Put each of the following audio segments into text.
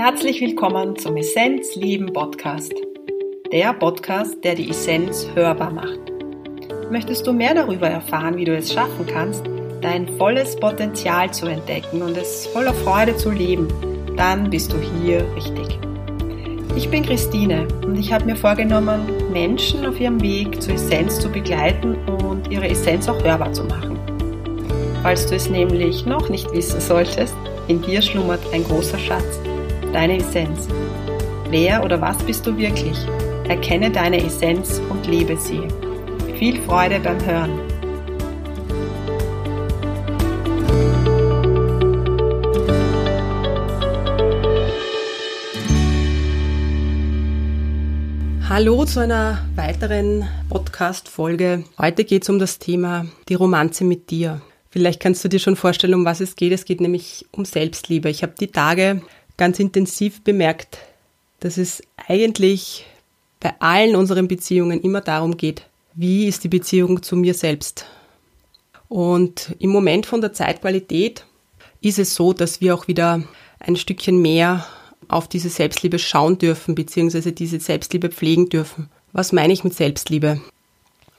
Herzlich willkommen zum Essenz Lieben Podcast. Der Podcast, der die Essenz hörbar macht. Möchtest du mehr darüber erfahren, wie du es schaffen kannst, dein volles Potenzial zu entdecken und es voller Freude zu leben, dann bist du hier richtig. Ich bin Christine und ich habe mir vorgenommen, Menschen auf ihrem Weg zur Essenz zu begleiten und ihre Essenz auch hörbar zu machen. Falls du es nämlich noch nicht wissen solltest, in dir schlummert ein großer Schatz deine Essenz. Wer oder was bist du wirklich? Erkenne deine Essenz und lebe sie. Viel Freude beim Hören. Hallo zu einer weiteren Podcast-Folge. Heute geht es um das Thema die Romanze mit dir. Vielleicht kannst du dir schon vorstellen, um was es geht. Es geht nämlich um Selbstliebe. Ich habe die Tage ganz intensiv bemerkt, dass es eigentlich bei allen unseren Beziehungen immer darum geht, wie ist die Beziehung zu mir selbst. Und im Moment von der Zeitqualität ist es so, dass wir auch wieder ein Stückchen mehr auf diese Selbstliebe schauen dürfen, beziehungsweise diese Selbstliebe pflegen dürfen. Was meine ich mit Selbstliebe?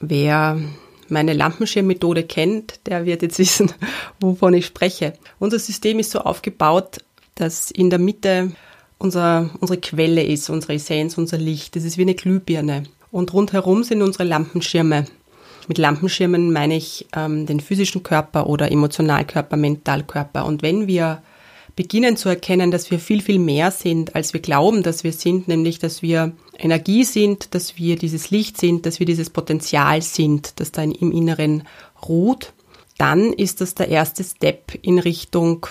Wer meine Lampenschirmmethode kennt, der wird jetzt wissen, wovon ich spreche. Unser System ist so aufgebaut, dass in der Mitte unser, unsere Quelle ist, unsere Essenz, unser Licht. Das ist wie eine Glühbirne. Und rundherum sind unsere Lampenschirme. Mit Lampenschirmen meine ich ähm, den physischen Körper oder Emotionalkörper, Mentalkörper. Und wenn wir beginnen zu erkennen, dass wir viel, viel mehr sind, als wir glauben, dass wir sind, nämlich dass wir Energie sind, dass wir dieses Licht sind, dass wir dieses Potenzial sind, das da im Inneren ruht, dann ist das der erste Step in Richtung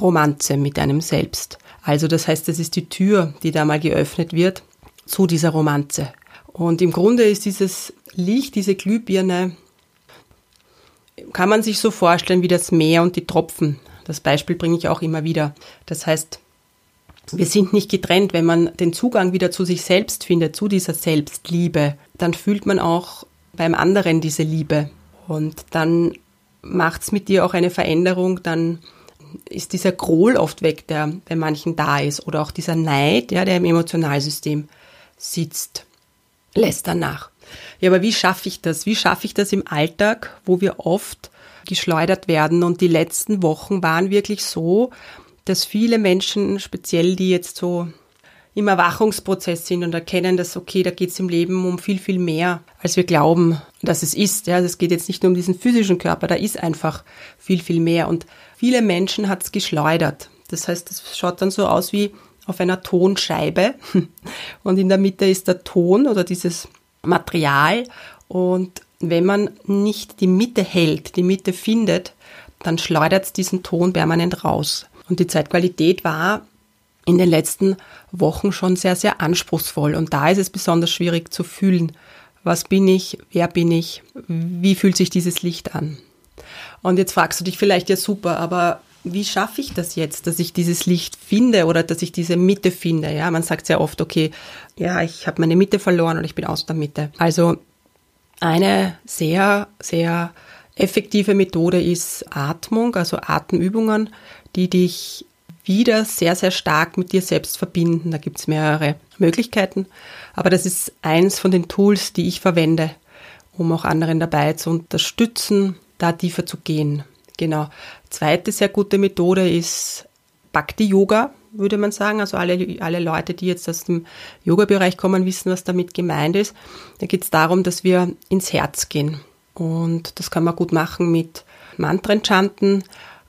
Romanze mit einem selbst. Also das heißt, das ist die Tür, die da mal geöffnet wird zu dieser Romanze. Und im Grunde ist dieses Licht, diese Glühbirne, kann man sich so vorstellen wie das Meer und die Tropfen. Das Beispiel bringe ich auch immer wieder. Das heißt, wir sind nicht getrennt. Wenn man den Zugang wieder zu sich selbst findet, zu dieser Selbstliebe, dann fühlt man auch beim anderen diese Liebe. Und dann macht es mit dir auch eine Veränderung, dann ist dieser Grohl oft weg, der bei manchen da ist, oder auch dieser Neid, ja, der im Emotionalsystem sitzt, lässt danach. Ja, aber wie schaffe ich das? Wie schaffe ich das im Alltag, wo wir oft geschleudert werden? Und die letzten Wochen waren wirklich so, dass viele Menschen, speziell die jetzt so im Erwachungsprozess sind und erkennen, dass, okay, da geht es im Leben um viel, viel mehr, als wir glauben, dass es ist. Ja, es geht jetzt nicht nur um diesen physischen Körper, da ist einfach viel, viel mehr. Und viele Menschen hat es geschleudert. Das heißt, es schaut dann so aus wie auf einer Tonscheibe und in der Mitte ist der Ton oder dieses Material und wenn man nicht die Mitte hält, die Mitte findet, dann schleudert es diesen Ton permanent raus. Und die Zeitqualität war in den letzten Wochen schon sehr, sehr anspruchsvoll. Und da ist es besonders schwierig zu fühlen, was bin ich, wer bin ich, wie fühlt sich dieses Licht an. Und jetzt fragst du dich vielleicht, ja super, aber wie schaffe ich das jetzt, dass ich dieses Licht finde oder dass ich diese Mitte finde? Ja, man sagt sehr oft, okay, ja, ich habe meine Mitte verloren und ich bin aus der Mitte. Also eine sehr, sehr effektive Methode ist Atmung, also Atemübungen, die dich wieder sehr, sehr stark mit dir selbst verbinden. Da gibt es mehrere Möglichkeiten, aber das ist eins von den Tools, die ich verwende, um auch anderen dabei zu unterstützen, da tiefer zu gehen. Genau. Zweite sehr gute Methode ist Bhakti Yoga, würde man sagen. Also alle, alle Leute, die jetzt aus dem Yoga-Bereich kommen, wissen, was damit gemeint ist. Da geht es darum, dass wir ins Herz gehen. Und das kann man gut machen mit Mantren chanten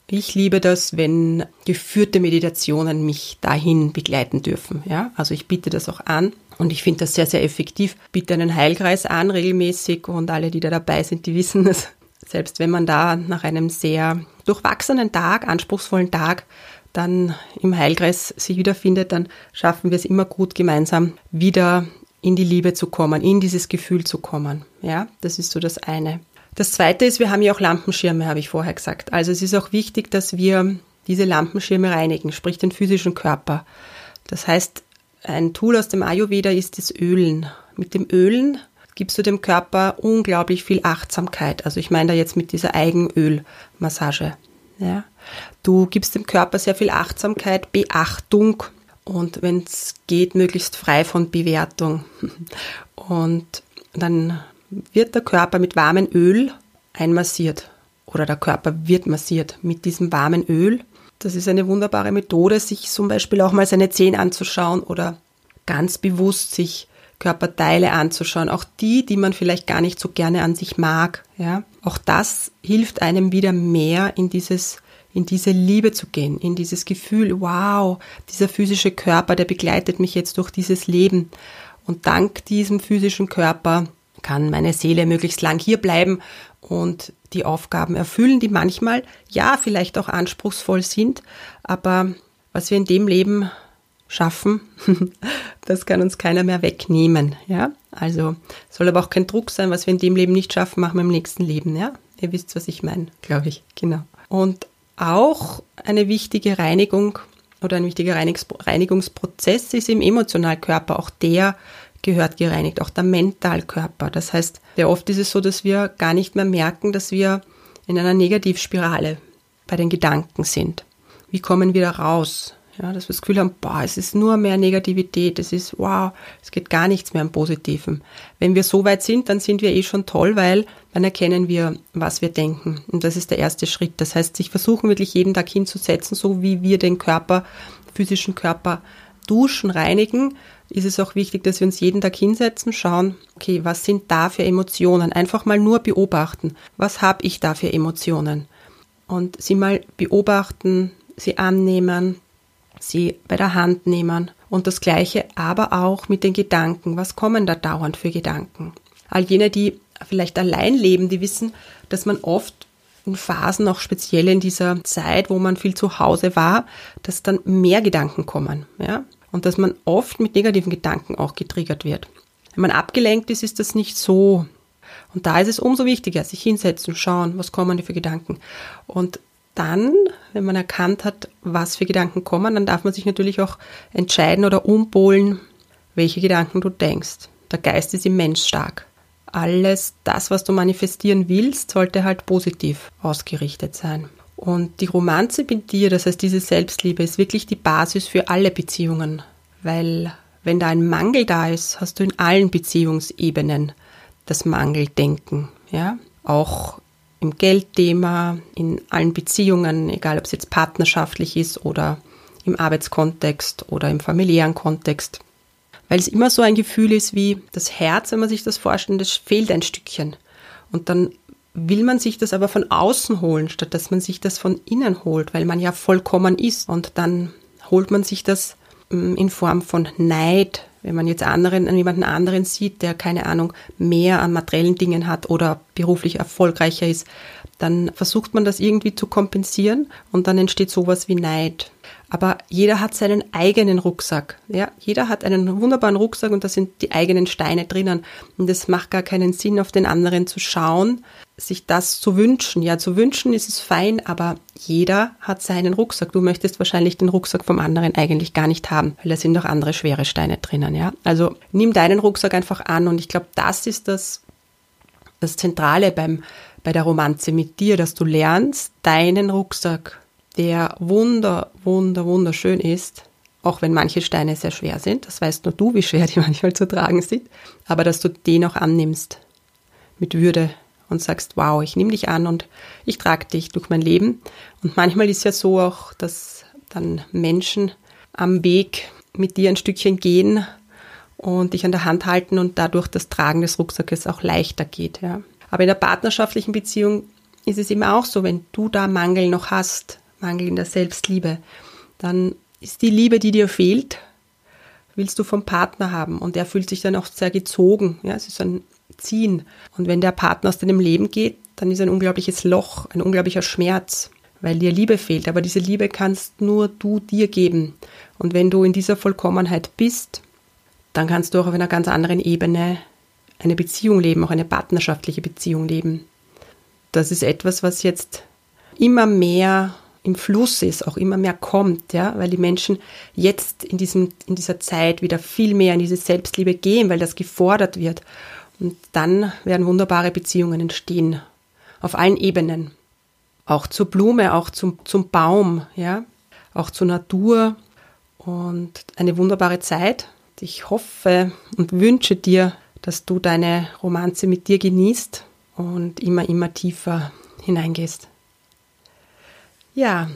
ich liebe das, wenn geführte Meditationen mich dahin begleiten dürfen. Ja, also ich biete das auch an und ich finde das sehr, sehr effektiv. Biete einen Heilkreis an regelmäßig und alle, die da dabei sind, die wissen das. Selbst wenn man da nach einem sehr durchwachsenen Tag, anspruchsvollen Tag, dann im Heilkreis sich wiederfindet, dann schaffen wir es immer gut, gemeinsam wieder in die Liebe zu kommen, in dieses Gefühl zu kommen. Ja, das ist so das eine. Das zweite ist, wir haben ja auch Lampenschirme, habe ich vorher gesagt. Also es ist auch wichtig, dass wir diese Lampenschirme reinigen, sprich den physischen Körper. Das heißt, ein Tool aus dem Ayurveda ist das Ölen. Mit dem Ölen gibst du dem Körper unglaublich viel Achtsamkeit. Also ich meine da jetzt mit dieser Eigenölmassage. Ja. Du gibst dem Körper sehr viel Achtsamkeit, Beachtung und wenn es geht, möglichst frei von Bewertung. Und dann wird der Körper mit warmem Öl einmassiert oder der Körper wird massiert mit diesem warmen Öl. Das ist eine wunderbare Methode, sich zum Beispiel auch mal seine Zehen anzuschauen oder ganz bewusst sich Körperteile anzuschauen, auch die, die man vielleicht gar nicht so gerne an sich mag. Ja, auch das hilft einem wieder mehr in dieses in diese Liebe zu gehen, in dieses Gefühl, wow, dieser physische Körper, der begleitet mich jetzt durch dieses Leben. Und dank diesem physischen Körper kann meine Seele möglichst lang hier bleiben und die Aufgaben erfüllen, die manchmal, ja, vielleicht auch anspruchsvoll sind, aber was wir in dem Leben schaffen, das kann uns keiner mehr wegnehmen, ja. Also soll aber auch kein Druck sein, was wir in dem Leben nicht schaffen, machen wir im nächsten Leben, ja. Ihr wisst, was ich meine, glaube ich, genau. Und auch eine wichtige Reinigung oder ein wichtiger Reinigungsprozess ist im Emotionalkörper. Auch der gehört gereinigt, auch der Mentalkörper. Das heißt, sehr oft ist es so, dass wir gar nicht mehr merken, dass wir in einer Negativspirale bei den Gedanken sind. Wie kommen wir da raus? Ja, dass wir das Gefühl haben, boah, es ist nur mehr Negativität, es ist, wow, es geht gar nichts mehr am Positiven. Wenn wir so weit sind, dann sind wir eh schon toll, weil dann erkennen wir, was wir denken. Und das ist der erste Schritt. Das heißt, sich versuchen wirklich jeden Tag hinzusetzen, so wie wir den Körper, physischen Körper duschen, reinigen, ist es auch wichtig, dass wir uns jeden Tag hinsetzen, schauen, okay, was sind da für Emotionen? Einfach mal nur beobachten. Was habe ich da für Emotionen? Und sie mal beobachten, sie annehmen, sie bei der Hand nehmen. Und das Gleiche aber auch mit den Gedanken. Was kommen da dauernd für Gedanken? All jene, die vielleicht allein leben, die wissen, dass man oft Phasen, auch speziell in dieser Zeit, wo man viel zu Hause war, dass dann mehr Gedanken kommen, ja. Und dass man oft mit negativen Gedanken auch getriggert wird. Wenn man abgelenkt ist, ist das nicht so. Und da ist es umso wichtiger, sich hinsetzen, schauen, was kommen die für Gedanken. Und dann, wenn man erkannt hat, was für Gedanken kommen, dann darf man sich natürlich auch entscheiden oder umpolen, welche Gedanken du denkst. Der Geist ist immens stark. Alles, das, was du manifestieren willst, sollte halt positiv ausgerichtet sein. Und die Romanze mit dir, das heißt diese Selbstliebe, ist wirklich die Basis für alle Beziehungen. Weil wenn da ein Mangel da ist, hast du in allen Beziehungsebenen das Mangeldenken. Ja? Auch im Geldthema, in allen Beziehungen, egal ob es jetzt partnerschaftlich ist oder im Arbeitskontext oder im familiären Kontext. Weil es immer so ein Gefühl ist wie das Herz, wenn man sich das vorstellt, das fehlt ein Stückchen. Und dann will man sich das aber von außen holen, statt dass man sich das von innen holt, weil man ja vollkommen ist. Und dann holt man sich das mm, in Form von Neid, wenn man jetzt anderen, jemanden anderen sieht, der keine Ahnung mehr an materiellen Dingen hat oder beruflich erfolgreicher ist, dann versucht man das irgendwie zu kompensieren und dann entsteht sowas wie Neid. Aber jeder hat seinen eigenen Rucksack. Ja, jeder hat einen wunderbaren Rucksack und da sind die eigenen Steine drinnen. Und es macht gar keinen Sinn, auf den anderen zu schauen, sich das zu wünschen. Ja, zu wünschen ist es fein, aber jeder hat seinen Rucksack. Du möchtest wahrscheinlich den Rucksack vom anderen eigentlich gar nicht haben, weil da sind noch andere schwere Steine drinnen. Ja, also nimm deinen Rucksack einfach an und ich glaube, das ist das, das Zentrale beim, bei der Romanze mit dir, dass du lernst, deinen Rucksack der wunder, wunder, wunderschön ist, auch wenn manche Steine sehr schwer sind, das weißt nur du, wie schwer die manchmal zu tragen sind, aber dass du den auch annimmst mit Würde und sagst, wow, ich nehme dich an und ich trage dich durch mein Leben. Und manchmal ist ja so auch, dass dann Menschen am Weg mit dir ein Stückchen gehen und dich an der Hand halten und dadurch das Tragen des Rucksackes auch leichter geht. Ja. Aber in der partnerschaftlichen Beziehung ist es immer auch so, wenn du da Mangel noch hast, Mangel in der Selbstliebe, dann ist die Liebe, die dir fehlt, willst du vom Partner haben und er fühlt sich dann auch sehr gezogen. Ja, es ist ein Ziehen. Und wenn der Partner aus deinem Leben geht, dann ist ein unglaubliches Loch, ein unglaublicher Schmerz, weil dir Liebe fehlt. Aber diese Liebe kannst nur du dir geben. Und wenn du in dieser Vollkommenheit bist, dann kannst du auch auf einer ganz anderen Ebene eine Beziehung leben, auch eine partnerschaftliche Beziehung leben. Das ist etwas, was jetzt immer mehr im Fluss ist, auch immer mehr kommt, ja, weil die Menschen jetzt in diesem, in dieser Zeit wieder viel mehr in diese Selbstliebe gehen, weil das gefordert wird. Und dann werden wunderbare Beziehungen entstehen. Auf allen Ebenen. Auch zur Blume, auch zum, zum Baum, ja, auch zur Natur und eine wunderbare Zeit. Ich hoffe und wünsche dir, dass du deine Romanze mit dir genießt und immer, immer tiefer hineingehst. Ja,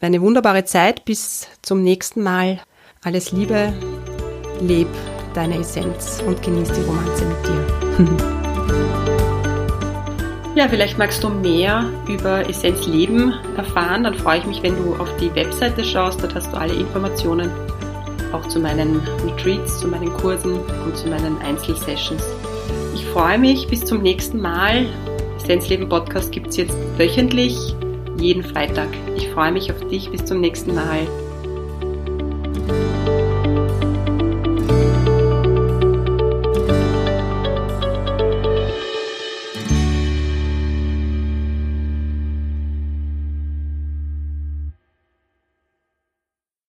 eine wunderbare Zeit. Bis zum nächsten Mal. Alles Liebe. Leb deine Essenz und genieß die Romanze mit dir. Ja, vielleicht magst du mehr über Essenz Leben erfahren. Dann freue ich mich, wenn du auf die Webseite schaust. Dort hast du alle Informationen auch zu meinen Retreats, zu meinen Kursen und zu meinen Einzelsessions. Ich freue mich. Bis zum nächsten Mal. Essenz Leben Podcast gibt es jetzt wöchentlich, jeden Freitag. Ich freue mich auf dich. Bis zum nächsten Mal.